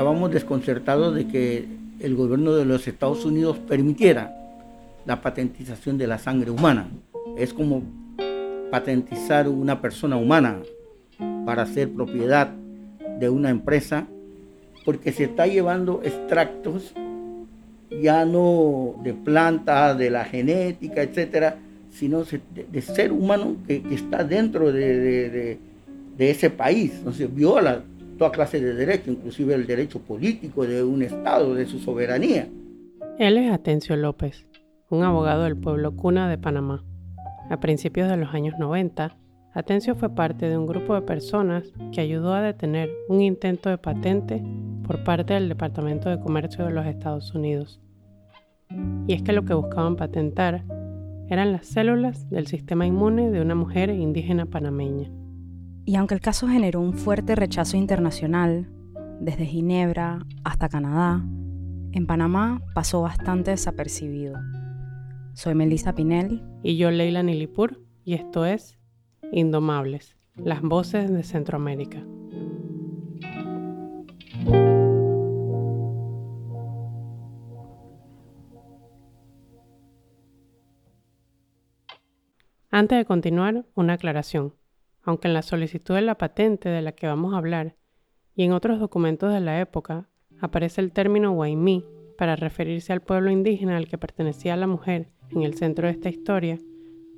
estábamos desconcertados de que el gobierno de los Estados Unidos permitiera la patentización de la sangre humana. Es como patentizar una persona humana para ser propiedad de una empresa porque se está llevando extractos ya no de plantas, de la genética, etcétera, sino de, ser humano que, está dentro de, ese país. Entonces viola toda clase de derechos, inclusive el derecho político de un Estado, de su soberanía. Él es Atencio López, un abogado del pueblo cuna de Panamá. A principios de los años 90, Atencio fue parte de un grupo de personas que ayudó a detener un intento de patente por parte del Departamento de Comercio de los Estados Unidos. Y es que lo que buscaban patentar eran las células del sistema inmune de una mujer indígena panameña. Y aunque el caso generó un fuerte rechazo internacional, desde Ginebra hasta Canadá, en Panamá pasó bastante desapercibido. Soy Melissa Pinel. Y yo Leila Nilipur, y esto es Indomables, las voces de Centroamérica. Antes de continuar, una aclaración. Aunque en la solicitud de la patente de la que vamos a hablar y en otros documentos de la época aparece el término Waimí para referirse al pueblo indígena al que pertenecía la mujer en el centro de esta historia,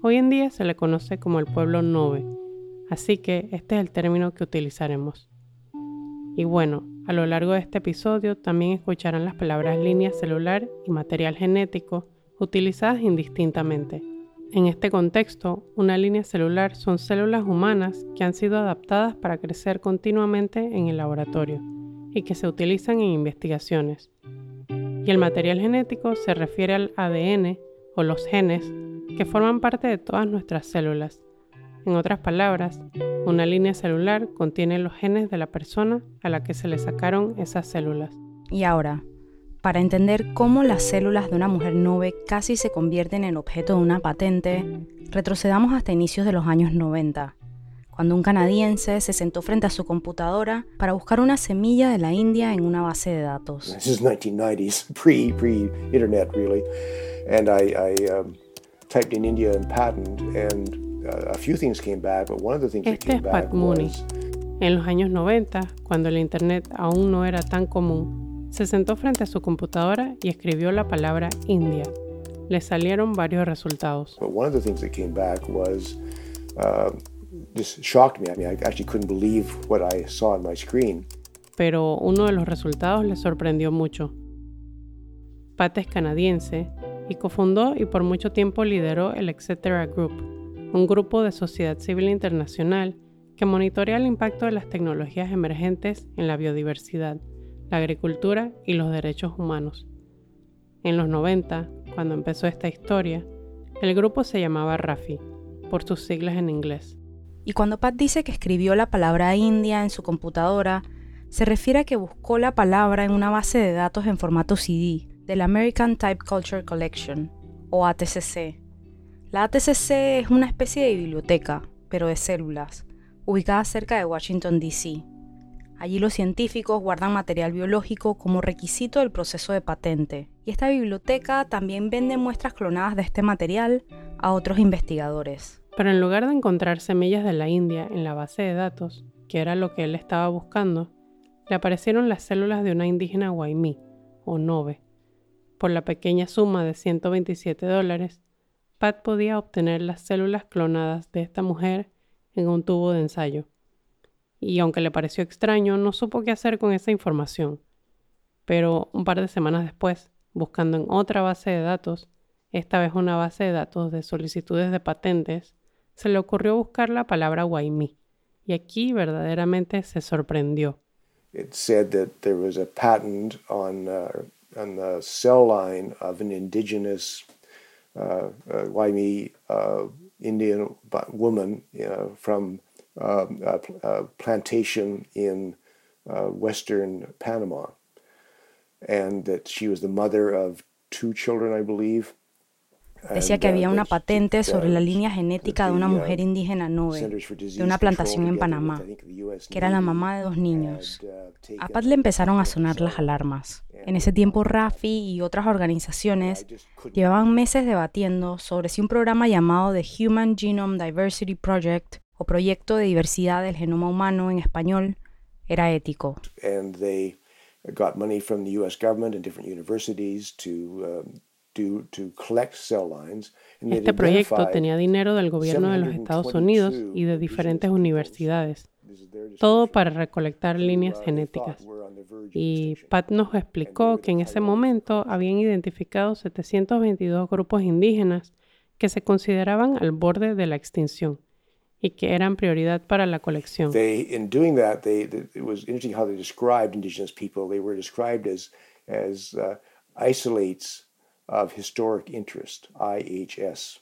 Hoy en día se le conoce como el pueblo Nove, así que este es el término que utilizaremos. Y bueno, a lo largo de este episodio también escucharán las palabras línea celular y material genético utilizadas indistintamente. En este contexto, una línea celular son células humanas que han sido adaptadas para crecer continuamente en el laboratorio y que se utilizan en investigaciones. Y el material genético se refiere al ADN o los genes que forman parte de todas nuestras células. En otras palabras, una línea celular contiene los genes de la persona a la que se le sacaron esas células. Y ahora, para entender cómo las células de una mujer nube casi se convierten en objeto de una patente, retrocedamos hasta inicios de los años 90, cuando un canadiense se sentó frente a su computadora para buscar una semilla de la India en una base de datos. This is 1990s, pre pre internet really, and I, I um, typed in India and patent, and uh, a few things came back, but one of the things este that came es Pat Mooney. Was... En los años 90, cuando el Internet aún no era tan común, se sentó frente a su computadora y escribió la palabra India. Le salieron varios resultados. But one of the things that came back was uh, this shocked me. I mean, I actually couldn't believe what I saw on my screen. Pero uno de los resultados le sorprendió mucho. Pat es canadiense y cofundó y por mucho tiempo lideró el Etc. Group, un grupo de sociedad civil internacional que monitorea el impacto de las tecnologías emergentes en la biodiversidad, la agricultura y los derechos humanos. En los 90, cuando empezó esta historia, el grupo se llamaba RAFI, por sus siglas en inglés. Y cuando Pat dice que escribió la palabra India en su computadora, se refiere a que buscó la palabra en una base de datos en formato CD, del American Type Culture Collection, o ATCC. La ATCC es una especie de biblioteca, pero de células, ubicada cerca de Washington, D.C. Allí los científicos guardan material biológico como requisito del proceso de patente, y esta biblioteca también vende muestras clonadas de este material a otros investigadores. Pero en lugar de encontrar semillas de la India en la base de datos, que era lo que él estaba buscando, le aparecieron las células de una indígena Waimí, o Nove, por la pequeña suma de 127 dólares, Pat podía obtener las células clonadas de esta mujer en un tubo de ensayo. Y aunque le pareció extraño, no supo qué hacer con esa información. Pero un par de semanas después, buscando en otra base de datos, esta vez una base de datos de solicitudes de patentes, se le ocurrió buscar la palabra Waimi. Y aquí verdaderamente se sorprendió. It said that there was a patent on uh, on the cell line of an indigenous uh, uh, uh, Indian woman you know, from plantation in uh, western Panama, and that she was the mother of two children, I believe. decía que había una patente sobre la línea genética de una mujer indígena Nove, de una plantación en Panamá, que era la mamá de dos niños. A Pat le empezaron a sonar las alarmas. En ese tiempo, Rafi y otras organizaciones llevaban meses debatiendo sobre si un programa llamado The Human Genome Diversity Project, o Proyecto de Diversidad del Genoma Humano en español, era ético. got money from the US government and different universities to um, este proyecto tenía dinero del gobierno de los Estados Unidos y de diferentes universidades, todo para recolectar líneas genéticas. Y Pat nos explicó que en ese momento habían identificado 722 grupos indígenas que se consideraban al borde de la extinción y que eran prioridad para la colección. in doing that, they, it was interesting how they described indigenous people. They were described as, as uh, isolates of historic interest, IHS.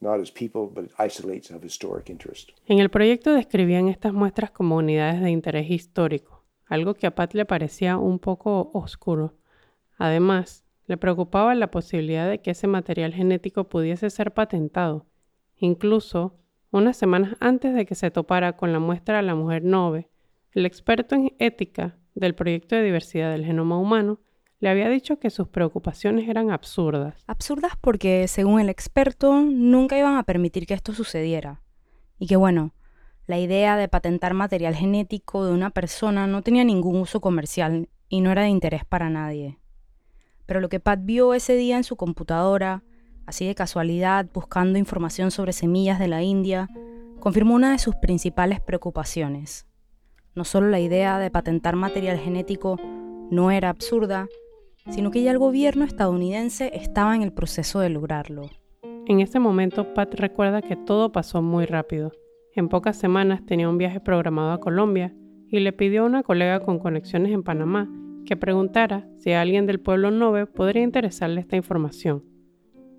Not as people, but isolates of historic interest. En el proyecto describían estas muestras como unidades de interés histórico, algo que a Pat le parecía un poco oscuro. Además, le preocupaba la posibilidad de que ese material genético pudiese ser patentado, incluso unas semanas antes de que se topara con la muestra la mujer Nove, el experto en ética del proyecto de diversidad del genoma humano le había dicho que sus preocupaciones eran absurdas. Absurdas porque, según el experto, nunca iban a permitir que esto sucediera. Y que bueno, la idea de patentar material genético de una persona no tenía ningún uso comercial y no era de interés para nadie. Pero lo que Pat vio ese día en su computadora, así de casualidad, buscando información sobre semillas de la India, confirmó una de sus principales preocupaciones. No solo la idea de patentar material genético no era absurda, sino que ya el gobierno estadounidense estaba en el proceso de lograrlo. En ese momento, Pat recuerda que todo pasó muy rápido. En pocas semanas tenía un viaje programado a Colombia y le pidió a una colega con conexiones en Panamá que preguntara si alguien del pueblo Nove podría interesarle esta información.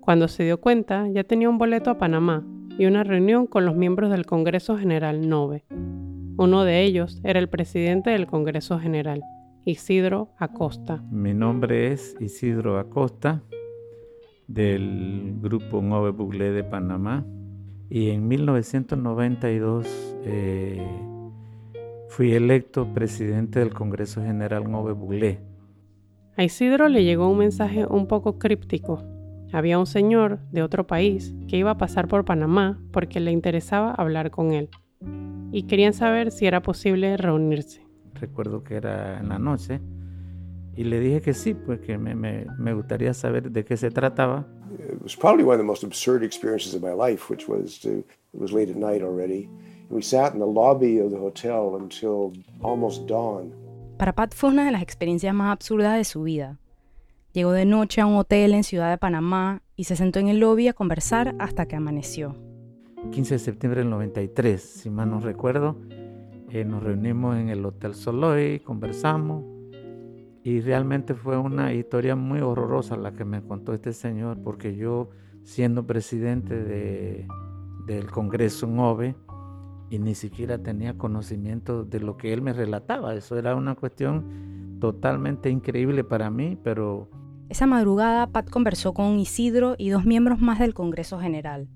Cuando se dio cuenta, ya tenía un boleto a Panamá y una reunión con los miembros del Congreso General Nove. Uno de ellos era el presidente del Congreso General, Isidro Acosta. Mi nombre es Isidro Acosta del grupo Nove Buglé de Panamá y en 1992 eh, fui electo presidente del Congreso General Nove Buglé. A Isidro le llegó un mensaje un poco críptico. Había un señor de otro país que iba a pasar por Panamá porque le interesaba hablar con él y querían saber si era posible reunirse recuerdo que era en la noche, y le dije que sí, pues que me, me, me gustaría saber de qué se trataba. It was probably one of the most absurd experiences of my life, which was to, it was late at night already. We sat in the lobby of the hotel until almost dawn. Para Pat fue una de las experiencias más absurdas de su vida. Llegó de noche a un hotel en Ciudad de Panamá y se sentó en el lobby a conversar hasta que amaneció. 15 de septiembre del 93, si mal no recuerdo, eh, nos reunimos en el Hotel Soloy, conversamos y realmente fue una historia muy horrorosa la que me contó este señor porque yo siendo presidente de, del Congreso NOVE y ni siquiera tenía conocimiento de lo que él me relataba. Eso era una cuestión totalmente increíble para mí, pero... Esa madrugada Pat conversó con Isidro y dos miembros más del Congreso General,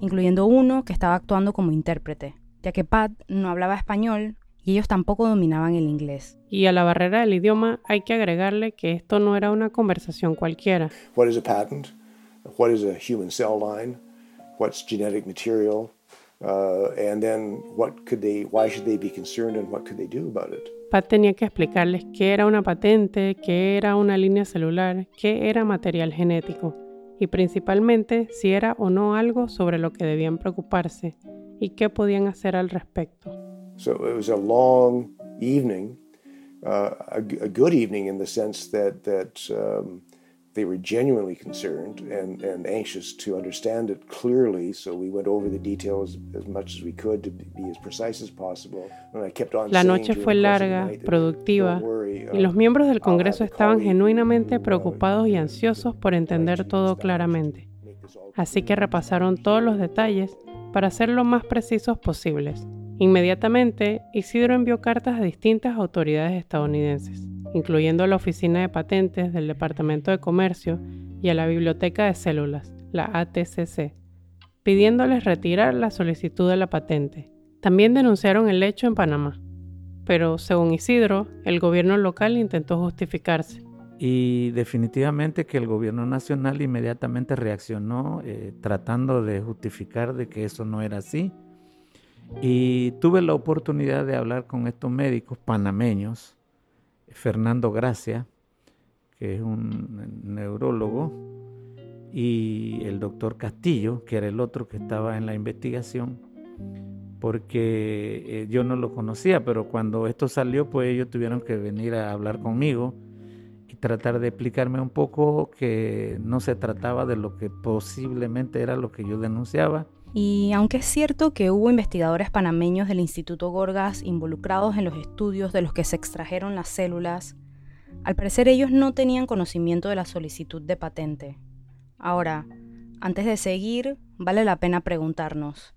incluyendo uno que estaba actuando como intérprete ya que Pat no hablaba español y ellos tampoco dominaban el inglés. Y a la barrera del idioma hay que agregarle que esto no era una conversación cualquiera. What is a patent? What is a human cell line? What's genetic material? Uh, and then what could they, why should they be concerned and what could they do about it? Pat tenía que explicarles qué era una patente, qué era una línea celular, qué era material genético y principalmente si era o no algo sobre lo que debían preocuparse y qué podían hacer al respecto. So it was a long evening, uh, a, good evening in the sense that that um, they were genuinely concerned and, and anxious to understand it clearly. So we went over the details as much as we could to be as precise as possible. And I kept on La noche fue larga, productiva, y los miembros del Congreso estaban genuinamente preocupados y ansiosos por entender todo claramente. Así que repasaron todos los detalles para ser lo más precisos posibles. Inmediatamente, Isidro envió cartas a distintas autoridades estadounidenses, incluyendo la Oficina de Patentes del Departamento de Comercio y a la Biblioteca de Células, la ATCC, pidiéndoles retirar la solicitud de la patente. También denunciaron el hecho en Panamá, pero según Isidro, el gobierno local intentó justificarse. Y definitivamente que el gobierno nacional inmediatamente reaccionó eh, tratando de justificar de que eso no era así. Y tuve la oportunidad de hablar con estos médicos panameños, Fernando Gracia, que es un neurólogo, y el doctor Castillo, que era el otro que estaba en la investigación, porque eh, yo no lo conocía, pero cuando esto salió, pues ellos tuvieron que venir a hablar conmigo y tratar de explicarme un poco que no se trataba de lo que posiblemente era lo que yo denunciaba. Y aunque es cierto que hubo investigadores panameños del Instituto Gorgas involucrados en los estudios de los que se extrajeron las células, al parecer ellos no tenían conocimiento de la solicitud de patente. Ahora, antes de seguir, vale la pena preguntarnos,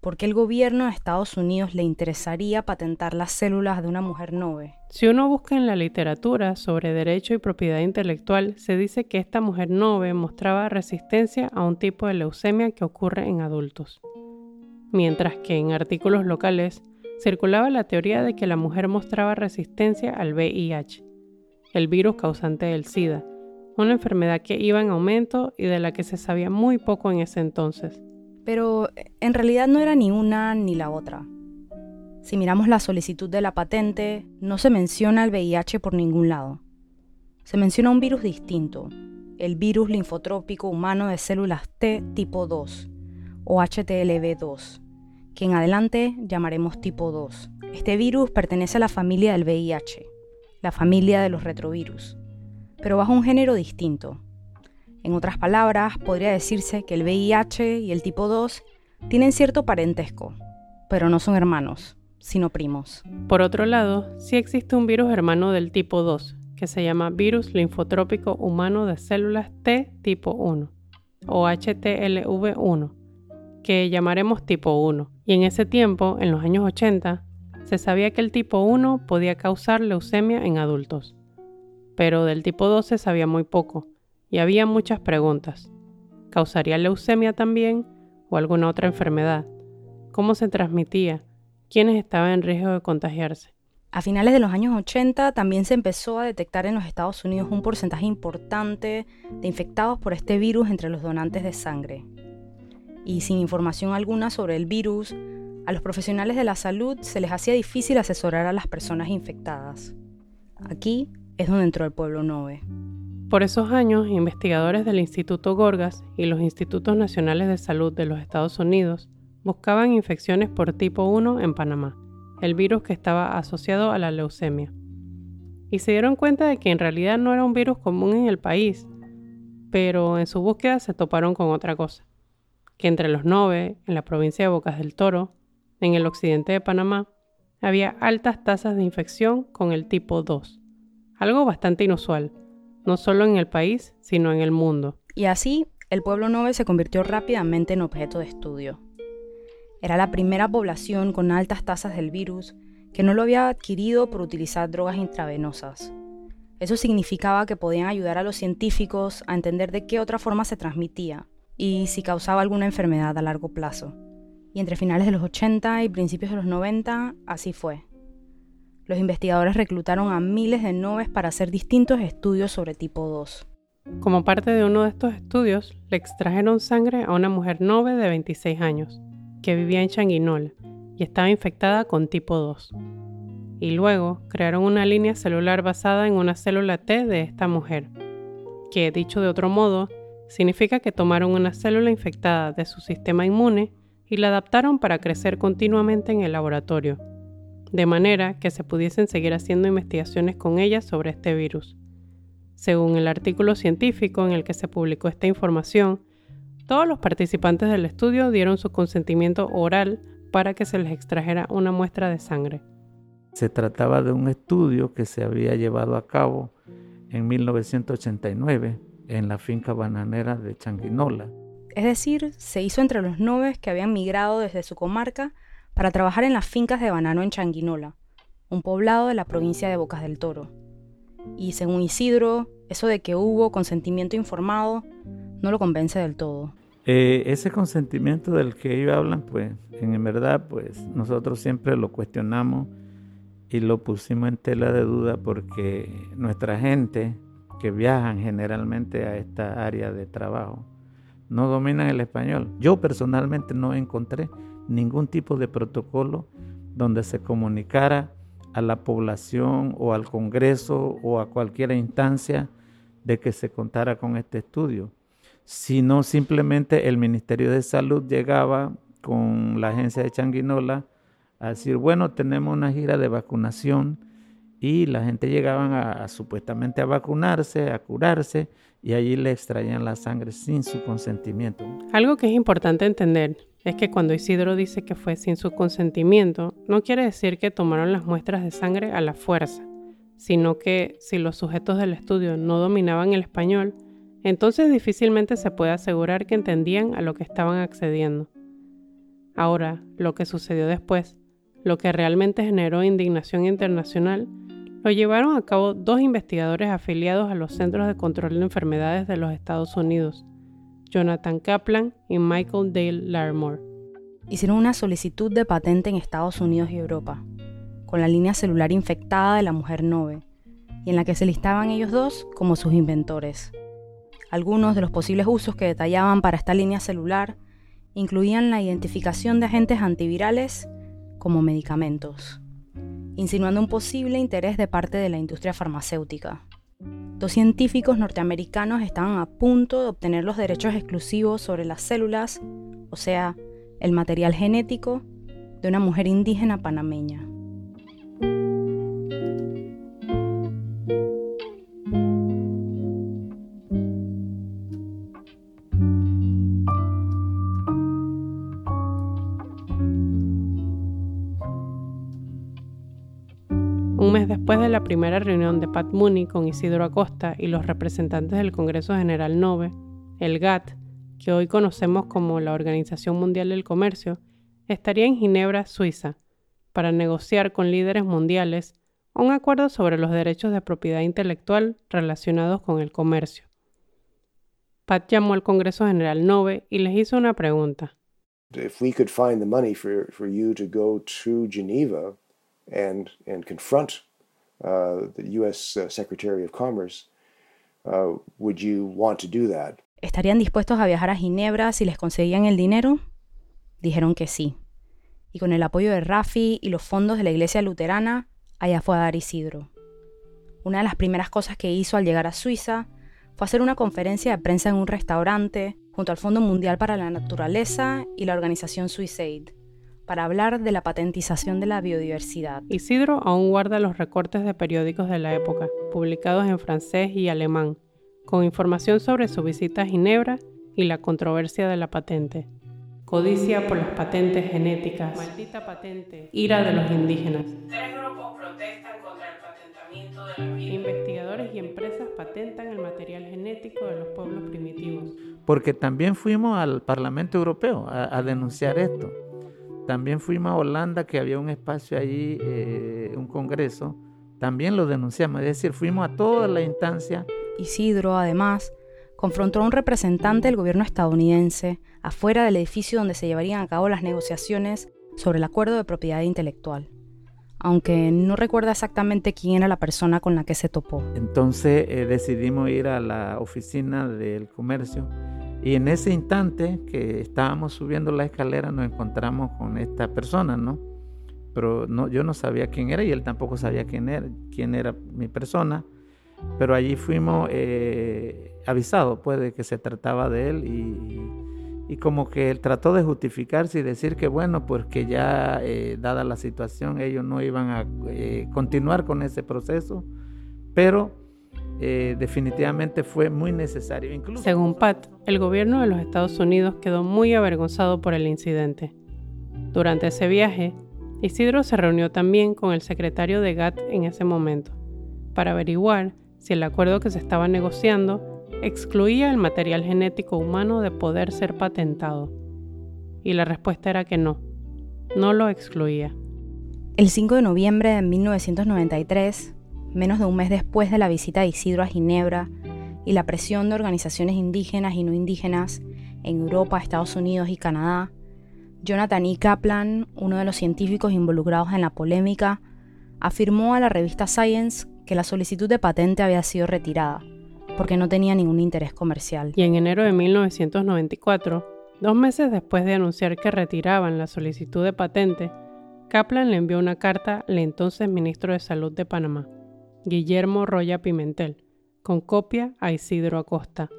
¿por qué el gobierno de Estados Unidos le interesaría patentar las células de una mujer nove? Si uno busca en la literatura sobre derecho y propiedad intelectual, se dice que esta mujer nove mostraba resistencia a un tipo de leucemia que ocurre en adultos. Mientras que en artículos locales circulaba la teoría de que la mujer mostraba resistencia al VIH, el virus causante del SIDA, una enfermedad que iba en aumento y de la que se sabía muy poco en ese entonces. Pero en realidad no era ni una ni la otra. Si miramos la solicitud de la patente, no se menciona el VIH por ningún lado. Se menciona un virus distinto, el virus linfotrópico humano de células T tipo 2, o HTLV2, que en adelante llamaremos tipo 2. Este virus pertenece a la familia del VIH, la familia de los retrovirus pero bajo un género distinto. En otras palabras, podría decirse que el VIH y el tipo 2 tienen cierto parentesco, pero no son hermanos, sino primos. Por otro lado, sí existe un virus hermano del tipo 2, que se llama virus linfotrópico humano de células T tipo 1, o HTLV1, que llamaremos tipo 1. Y en ese tiempo, en los años 80, se sabía que el tipo 1 podía causar leucemia en adultos pero del tipo 2 se sabía muy poco y había muchas preguntas. ¿Causaría leucemia también o alguna otra enfermedad? ¿Cómo se transmitía? ¿Quiénes estaban en riesgo de contagiarse? A finales de los años 80 también se empezó a detectar en los Estados Unidos un porcentaje importante de infectados por este virus entre los donantes de sangre. Y sin información alguna sobre el virus, a los profesionales de la salud se les hacía difícil asesorar a las personas infectadas. Aquí es donde entró el pueblo Nove. Por esos años, investigadores del Instituto Gorgas y los Institutos Nacionales de Salud de los Estados Unidos buscaban infecciones por tipo 1 en Panamá, el virus que estaba asociado a la leucemia. Y se dieron cuenta de que en realidad no era un virus común en el país, pero en su búsqueda se toparon con otra cosa, que entre los Nove, en la provincia de Bocas del Toro, en el occidente de Panamá, había altas tasas de infección con el tipo 2 algo bastante inusual, no solo en el país, sino en el mundo. Y así, el pueblo Nove se convirtió rápidamente en objeto de estudio. Era la primera población con altas tasas del virus que no lo había adquirido por utilizar drogas intravenosas. Eso significaba que podían ayudar a los científicos a entender de qué otra forma se transmitía y si causaba alguna enfermedad a largo plazo. Y entre finales de los 80 y principios de los 90, así fue los investigadores reclutaron a miles de noves para hacer distintos estudios sobre tipo 2. Como parte de uno de estos estudios, le extrajeron sangre a una mujer nove de 26 años, que vivía en Changuinola y estaba infectada con tipo 2. Y luego crearon una línea celular basada en una célula T de esta mujer, que, dicho de otro modo, significa que tomaron una célula infectada de su sistema inmune y la adaptaron para crecer continuamente en el laboratorio de manera que se pudiesen seguir haciendo investigaciones con ella sobre este virus. Según el artículo científico en el que se publicó esta información, todos los participantes del estudio dieron su consentimiento oral para que se les extrajera una muestra de sangre. Se trataba de un estudio que se había llevado a cabo en 1989 en la finca bananera de Changuinola. Es decir, se hizo entre los noves que habían migrado desde su comarca para trabajar en las fincas de banano en Changuinola, un poblado de la provincia de Bocas del Toro. Y según Isidro, eso de que hubo consentimiento informado no lo convence del todo. Eh, ese consentimiento del que ellos hablan, pues en verdad, pues nosotros siempre lo cuestionamos y lo pusimos en tela de duda porque nuestra gente que viajan generalmente a esta área de trabajo no dominan el español. Yo personalmente no encontré ningún tipo de protocolo donde se comunicara a la población o al Congreso o a cualquier instancia de que se contara con este estudio, sino simplemente el Ministerio de Salud llegaba con la agencia de Changuinola a decir, bueno, tenemos una gira de vacunación y la gente llegaba a, supuestamente a vacunarse, a curarse y allí le extraían la sangre sin su consentimiento. Algo que es importante entender es que cuando Isidro dice que fue sin su consentimiento, no quiere decir que tomaron las muestras de sangre a la fuerza, sino que si los sujetos del estudio no dominaban el español, entonces difícilmente se puede asegurar que entendían a lo que estaban accediendo. Ahora, lo que sucedió después, lo que realmente generó indignación internacional, lo llevaron a cabo dos investigadores afiliados a los Centros de Control de Enfermedades de los Estados Unidos, Jonathan Kaplan y Michael Dale Larmore. Hicieron una solicitud de patente en Estados Unidos y Europa, con la línea celular infectada de la mujer Nove, y en la que se listaban ellos dos como sus inventores. Algunos de los posibles usos que detallaban para esta línea celular incluían la identificación de agentes antivirales como medicamentos, insinuando un posible interés de parte de la industria farmacéutica. Dos científicos norteamericanos estaban a punto de obtener los derechos exclusivos sobre las células, o sea, el material genético, de una mujer indígena panameña. Después de la primera reunión de Pat Mooney con Isidro Acosta y los representantes del Congreso General 9, el GATT, que hoy conocemos como la Organización Mundial del Comercio, estaría en Ginebra, Suiza, para negociar con líderes mundiales un acuerdo sobre los derechos de propiedad intelectual relacionados con el comercio. Pat llamó al Congreso General 9 y les hizo una pregunta. If we could find the money for, for you to go and, and confront Uh, the U.S. Uh, Secretary of Commerce, uh, would you want to do that? ¿Estarían dispuestos a viajar a Ginebra si les conseguían el dinero? Dijeron que sí. Y con el apoyo de Rafi y los fondos de la iglesia luterana, allá fue a dar Isidro. Una de las primeras cosas que hizo al llegar a Suiza fue hacer una conferencia de prensa en un restaurante junto al Fondo Mundial para la Naturaleza y la organización SwissAid para hablar de la patentización de la biodiversidad. Isidro aún guarda los recortes de periódicos de la época, publicados en francés y alemán, con información sobre su visita a Ginebra y la controversia de la patente. Codicia por las patentes genéticas. Maldita patente. Ira de los indígenas. Tres grupos protestan contra el patentamiento de la vida. Investigadores y empresas patentan el material genético de los pueblos primitivos. Porque también fuimos al Parlamento Europeo a, a denunciar esto. También fuimos a Holanda, que había un espacio allí, eh, un congreso. También lo denunciamos, es decir, fuimos a toda la instancia. Isidro, además, confrontó a un representante del gobierno estadounidense afuera del edificio donde se llevarían a cabo las negociaciones sobre el acuerdo de propiedad intelectual, aunque no recuerda exactamente quién era la persona con la que se topó. Entonces eh, decidimos ir a la oficina del comercio y en ese instante que estábamos subiendo la escalera nos encontramos con esta persona, ¿no? Pero no, yo no sabía quién era y él tampoco sabía quién era, quién era mi persona. Pero allí fuimos eh, avisados, pues, de que se trataba de él y, como que él trató de justificarse y decir que, bueno, pues que ya, eh, dada la situación, ellos no iban a eh, continuar con ese proceso, pero eh, definitivamente fue muy necesario. Incluso Según Pat, el gobierno de los Estados Unidos quedó muy avergonzado por el incidente. Durante ese viaje, Isidro se reunió también con el secretario de GATT en ese momento, para averiguar si el acuerdo que se estaba negociando excluía el material genético humano de poder ser patentado. Y la respuesta era que no, no lo excluía. El 5 de noviembre de 1993, menos de un mes después de la visita de Isidro a Ginebra y la presión de organizaciones indígenas y no indígenas en Europa, Estados Unidos y Canadá, Jonathan E. Kaplan, uno de los científicos involucrados en la polémica, afirmó a la revista Science que la solicitud de patente había sido retirada, porque no tenía ningún interés comercial. Y en enero de 1994, dos meses después de anunciar que retiraban la solicitud de patente, Kaplan le envió una carta al entonces ministro de Salud de Panamá, Guillermo Roya Pimentel, con copia a Isidro Acosta.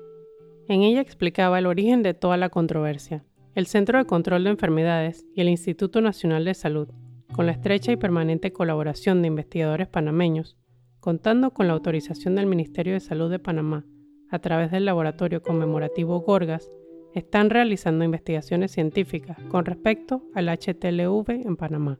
En ella explicaba el origen de toda la controversia, el Centro de Control de Enfermedades y el Instituto Nacional de Salud, con la estrecha y permanente colaboración de investigadores panameños, contando con la autorización del Ministerio de Salud de Panamá, a través del laboratorio conmemorativo Gorgas, están realizando investigaciones científicas con respecto al HTLV en Panamá.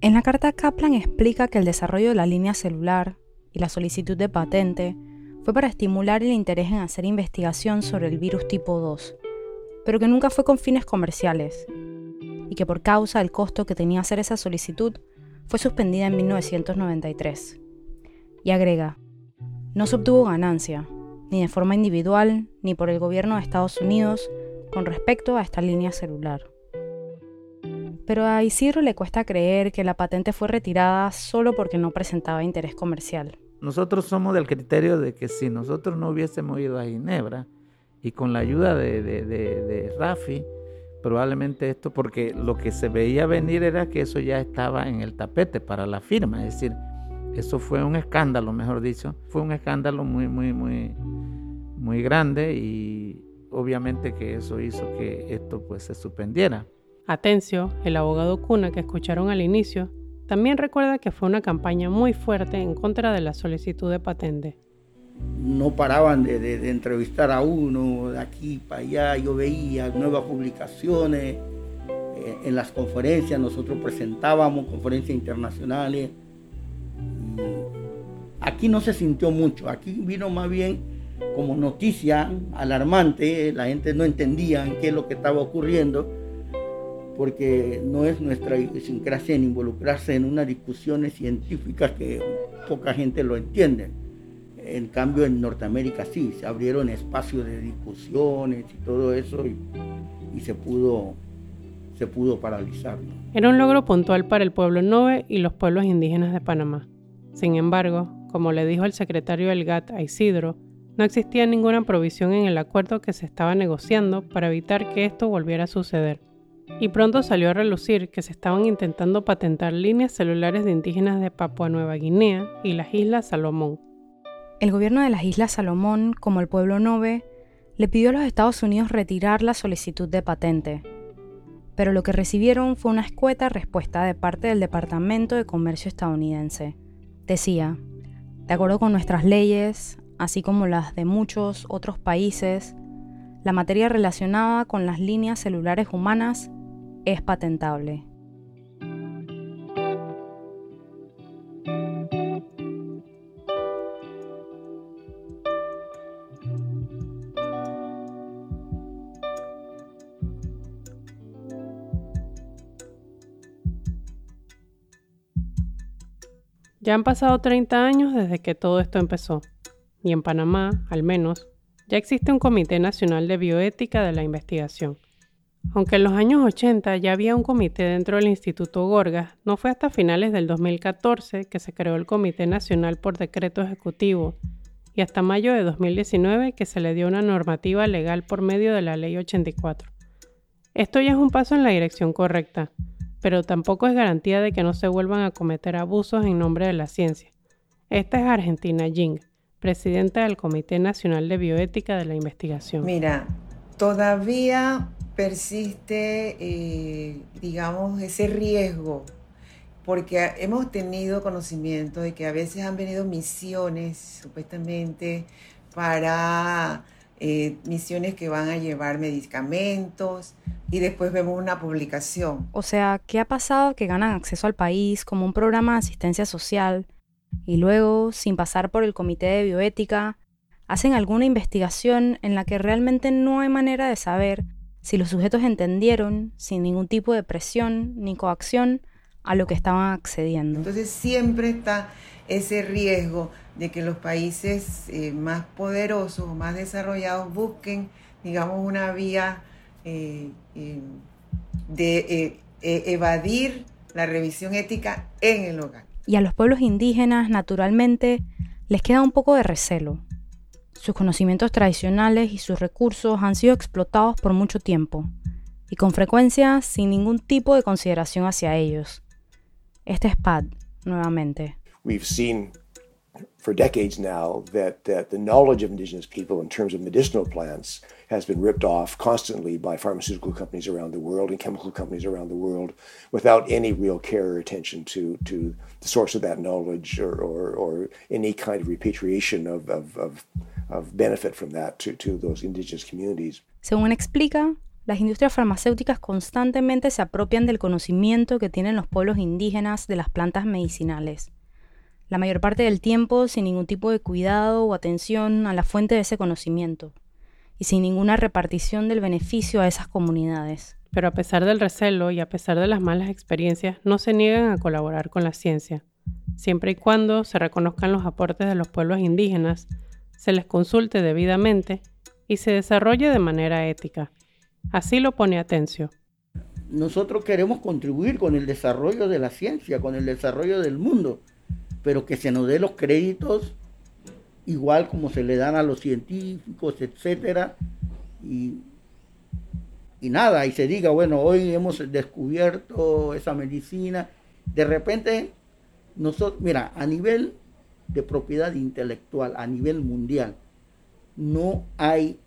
En la carta Kaplan explica que el desarrollo de la línea celular y la solicitud de patente fue para estimular el interés en hacer investigación sobre el virus tipo 2, pero que nunca fue con fines comerciales, y que por causa del costo que tenía hacer esa solicitud, fue suspendida en 1993. Y agrega, no se obtuvo ganancia, ni de forma individual, ni por el gobierno de Estados Unidos, con respecto a esta línea celular. Pero a Isidro le cuesta creer que la patente fue retirada solo porque no presentaba interés comercial. Nosotros somos del criterio de que si nosotros no hubiésemos ido a Ginebra y con la ayuda de, Rafi, probablemente esto, porque lo que se veía venir era que eso ya estaba en el tapete para la firma, es decir, eso fue un escándalo, mejor dicho, fue un escándalo muy, muy, muy, muy grande y obviamente que eso hizo que esto pues se suspendiera. Atencio, el abogado Cuna que escucharon al inicio, también recuerda que fue una campaña muy fuerte en contra de la solicitud de patente. No paraban de, entrevistar a uno, de aquí para allá, yo veía nuevas publicaciones, eh, en las conferencias nosotros presentábamos conferencias internacionales. aquí no se sintió mucho, aquí vino más bien como noticia alarmante, la gente no entendía qué es lo que estaba ocurriendo porque no es nuestra idiosincrasia en involucrarse en unas discusiones científicas que poca gente lo entiende. En cambio, en Norteamérica sí, se abrieron espacios de discusiones y todo eso y, se, pudo, se pudo paralizar. Era un logro puntual para el pueblo Nove y los pueblos indígenas de Panamá. Sin embargo, como le dijo el secretario del GATT a Isidro, no existía ninguna provisión en el acuerdo que se estaba negociando para evitar que esto volviera a suceder y pronto salió a relucir que se estaban intentando patentar líneas celulares de indígenas de Papua Nueva Guinea y las Islas Salomón. El gobierno de las Islas Salomón, como el pueblo Nove, le pidió a los Estados Unidos retirar la solicitud de patente, pero lo que recibieron fue una escueta respuesta de parte del Departamento de Comercio estadounidense. Decía, de acuerdo con nuestras leyes, así como las de muchos otros países, la materia relacionada con las líneas celulares humanas es patentable. Ya han pasado 30 años desde que todo esto empezó, y en Panamá, al menos, ya existe un Comité Nacional de Bioética de la Investigación, aunque en los años 80 ya había un comité dentro del Instituto Gorgas, no fue hasta finales del 2014 que se creó el Comité Nacional por Decreto Ejecutivo y hasta mayo de 2019 que se le dio una normativa legal por medio de la Ley 84. Esto ya es un paso en la dirección correcta, pero tampoco es garantía de que no se vuelvan a cometer abusos en nombre de la ciencia. Esta es Argentina Jing, presidenta del Comité Nacional de Bioética de la Investigación. Mira, todavía persiste, eh, digamos, ese riesgo, porque hemos tenido conocimiento de que a veces han venido misiones, supuestamente, para eh, misiones que van a llevar medicamentos y después vemos una publicación. O sea, ¿qué ha pasado que ganan acceso al país como un programa de asistencia social y luego, sin pasar por el comité de bioética, hacen alguna investigación en la que realmente no hay manera de saber si los sujetos entendieron, sin ningún tipo de presión ni coacción, a lo que estaban accediendo. Entonces siempre está ese riesgo de que los países eh, más poderosos o más desarrollados busquen, digamos, una vía eh, eh, de evadir la revisión ética en el hogar. Y a los pueblos indígenas, naturalmente, les queda un poco de recelo. Sus conocimientos tradicionales y sus recursos han sido explotados por mucho tiempo, y con frecuencia sin ningún tipo de consideración hacia ellos. Este es Pad, nuevamente. For decades now that, that the knowledge of indigenous people in terms of medicinal plants has been ripped off constantly by pharmaceutical companies around the world and chemical companies around the world without any real care or attention to, to the source of that knowledge or, or, or any kind of repatriation of, of, of, of benefit from that to, to those indigenous communities. Según explica, las industrias farmacéuticas constantemente se apropian del conocimiento que tienen los pueblos indígenas de las plantas medicinales. La mayor parte del tiempo sin ningún tipo de cuidado o atención a la fuente de ese conocimiento, y sin ninguna repartición del beneficio a esas comunidades. Pero a pesar del recelo y a pesar de las malas experiencias, no se niegan a colaborar con la ciencia. Siempre y cuando se reconozcan los aportes de los pueblos indígenas, se les consulte debidamente y se desarrolle de manera ética. Así lo pone Atencio. Nosotros queremos contribuir con el desarrollo de la ciencia, con el desarrollo del mundo, pero que se nos dé los créditos igual como se le dan a los científicos, etcétera, y, y nada, y se diga, bueno, hoy hemos descubierto esa medicina, de repente nosotros, mira, a nivel de propiedad intelectual, a nivel mundial, no hay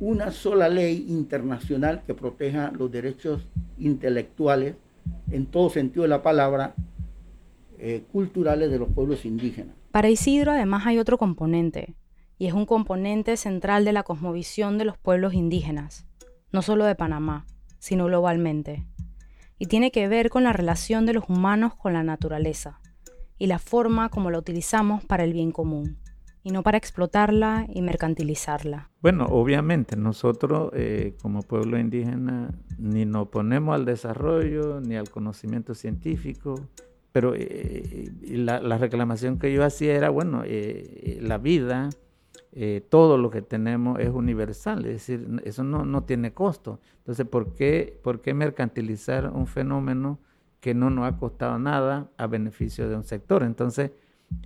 una sola ley internacional que proteja los derechos intelectuales en todo sentido de la palabra eh, culturales de los pueblos indígenas. Para Isidro además hay otro componente, y es un componente central de la cosmovisión de los pueblos indígenas, no solo de Panamá, sino globalmente, y tiene que ver con la relación de los humanos con la naturaleza y la forma como la utilizamos para el bien común y no para explotarla y mercantilizarla. Bueno, obviamente nosotros eh, como pueblo indígena ni nos oponemos al desarrollo ni al conocimiento científico, pero eh, la, reclamación que yo hacía era, bueno, eh, la vida, todo lo que tenemos es universal, es decir, eso no, no tiene costo. Entonces, ¿por qué, ¿por qué mercantilizar un fenómeno que no nos ha costado nada a beneficio de un sector? Entonces,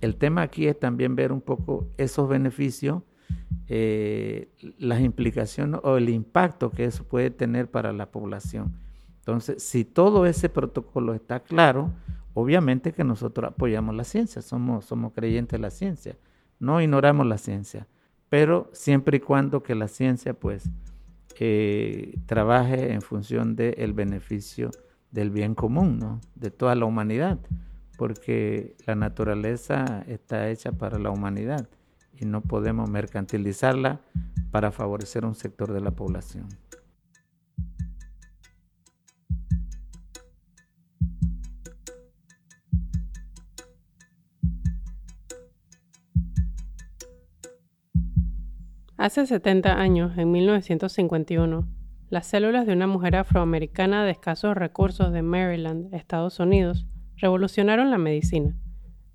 el tema aquí es también ver un poco esos beneficios, eh, las implicaciones o el impacto que eso puede tener para la población. Entonces, si todo ese protocolo está claro, obviamente que nosotros apoyamos la ciencia, somos, creyentes de la ciencia, no ignoramos la ciencia, pero siempre y cuando que la ciencia pues eh, trabaje en función del beneficio del bien común, ¿no? de toda la humanidad porque la naturaleza está hecha para la humanidad y no podemos mercantilizarla para favorecer un sector de la población. Hace 70 años, en 1951, las células de una mujer afroamericana de escasos recursos de Maryland, Estados Unidos, revolucionaron la medicina,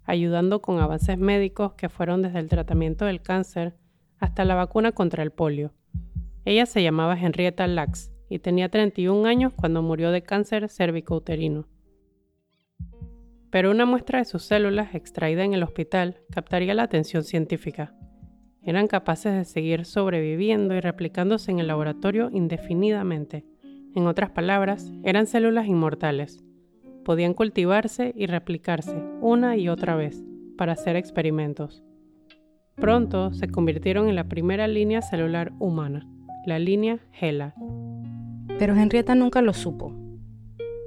ayudando con avances médicos que fueron desde el tratamiento del cáncer hasta la vacuna contra el polio. Ella se llamaba Henrietta Lacks y tenía 31 años cuando murió de cáncer cervicouterino. Pero una muestra de sus células extraída en el hospital captaría la atención científica. Eran capaces de seguir sobreviviendo y replicándose en el laboratorio indefinidamente. En otras palabras, eran células inmortales, podían cultivarse y replicarse una y otra vez para hacer experimentos. Pronto se convirtieron en la primera línea celular humana, la línea HeLa. Pero Henrietta nunca lo supo,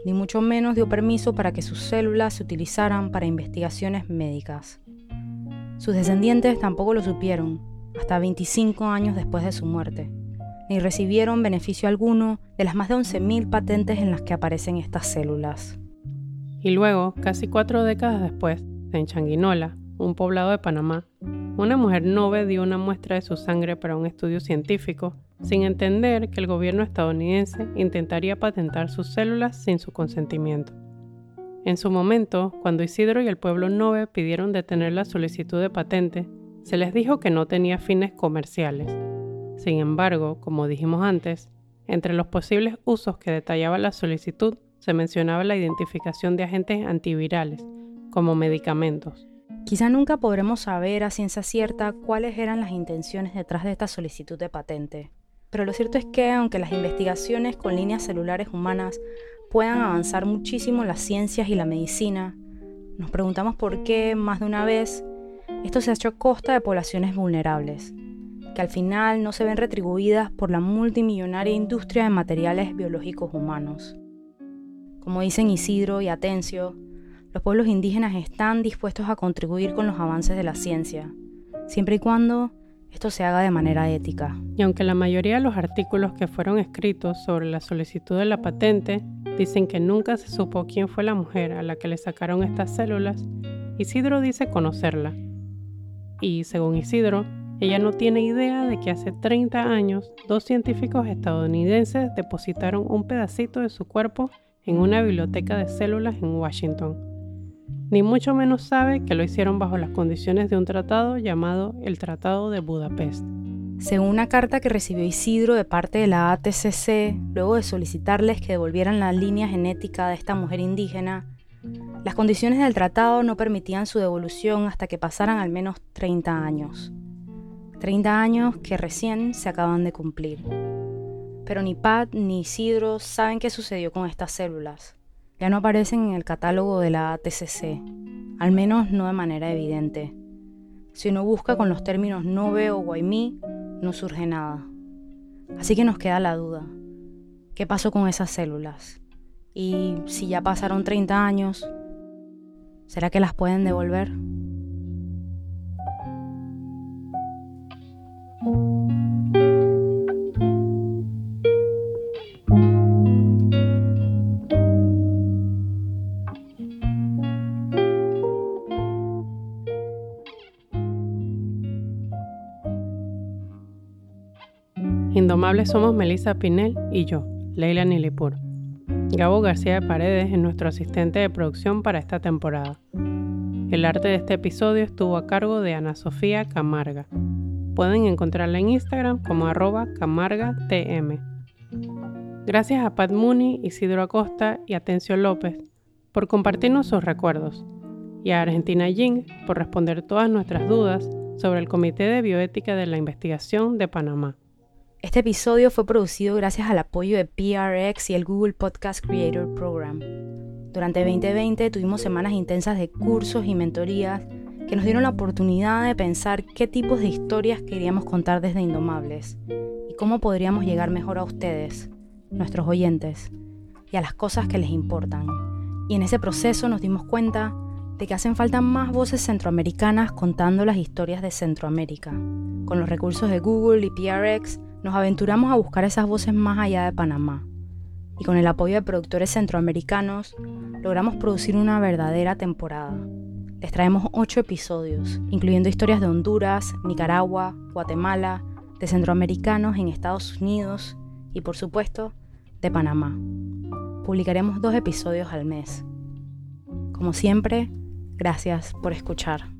ni mucho menos dio permiso para que sus células se utilizaran para investigaciones médicas. Sus descendientes tampoco lo supieron hasta 25 años después de su muerte, ni recibieron beneficio alguno de las más de 11.000 patentes en las que aparecen estas células. Y luego, casi cuatro décadas después, en Changuinola, un poblado de Panamá, una mujer nove dio una muestra de su sangre para un estudio científico, sin entender que el gobierno estadounidense intentaría patentar sus células sin su consentimiento. En su momento, cuando Isidro y el pueblo Nove pidieron detener la solicitud de patente, se les dijo que no tenía fines comerciales. Sin embargo, como dijimos antes, entre los posibles usos que detallaba la solicitud se mencionaba la identificación de agentes antivirales, como medicamentos. Quizá nunca podremos saber a ciencia cierta cuáles eran las intenciones detrás de esta solicitud de patente, pero lo cierto es que aunque las investigaciones con líneas celulares humanas puedan avanzar muchísimo las ciencias y la medicina, nos preguntamos por qué, más de una vez, esto se ha hecho a costa de poblaciones vulnerables, que al final no se ven retribuidas por la multimillonaria industria de materiales biológicos humanos. Como dicen Isidro y Atencio, los pueblos indígenas están dispuestos a contribuir con los avances de la ciencia, siempre y cuando esto se haga de manera ética. Y aunque la mayoría de los artículos que fueron escritos sobre la solicitud de la patente dicen que nunca se supo quién fue la mujer a la que le sacaron estas células, Isidro dice conocerla. Y según Isidro, ella no tiene idea de que hace 30 años dos científicos estadounidenses depositaron un pedacito de su cuerpo en una biblioteca de células en Washington. Ni mucho menos sabe que lo hicieron bajo las condiciones de un tratado llamado el Tratado de Budapest. Según una carta que recibió Isidro de parte de la ATCC, luego de solicitarles que devolvieran la línea genética de esta mujer indígena, las condiciones del tratado no permitían su devolución hasta que pasaran al menos 30 años. 30 años que recién se acaban de cumplir. Pero ni Pat ni Isidro saben qué sucedió con estas células. Ya no aparecen en el catálogo de la ATCC, al menos no de manera evidente. Si uno busca con los términos Nove o Guaymí, no surge nada. Así que nos queda la duda. ¿Qué pasó con esas células? Y si ya pasaron 30 años, ¿será que las pueden devolver? Somos Melissa Pinel y yo, Leila Nilipur. Gabo García de Paredes es nuestro asistente de producción para esta temporada. El arte de este episodio estuvo a cargo de Ana Sofía Camarga. Pueden encontrarla en Instagram como arroba camargatm. Gracias a Pat Mooney, Isidro Acosta y Atencio López por compartirnos sus recuerdos y a Argentina Ying por responder todas nuestras dudas sobre el Comité de Bioética de la Investigación de Panamá. Este episodio fue producido gracias al apoyo de PRX y el Google Podcast Creator Program. Durante 2020 tuvimos semanas intensas de cursos y mentorías que nos dieron la oportunidad de pensar qué tipos de historias queríamos contar desde Indomables y cómo podríamos llegar mejor a ustedes, nuestros oyentes, y a las cosas que les importan. Y en ese proceso nos dimos cuenta de que hacen falta más voces centroamericanas contando las historias de Centroamérica. Con los recursos de Google y PRX, nos aventuramos a buscar esas voces más allá de Panamá. Y con el apoyo de productores centroamericanos, logramos producir una verdadera temporada. Les traemos ocho episodios, incluyendo historias de Honduras, Nicaragua, Guatemala, de centroamericanos en Estados Unidos y, por supuesto, de Panamá. Publicaremos dos episodios al mes. Como siempre, gracias por escuchar.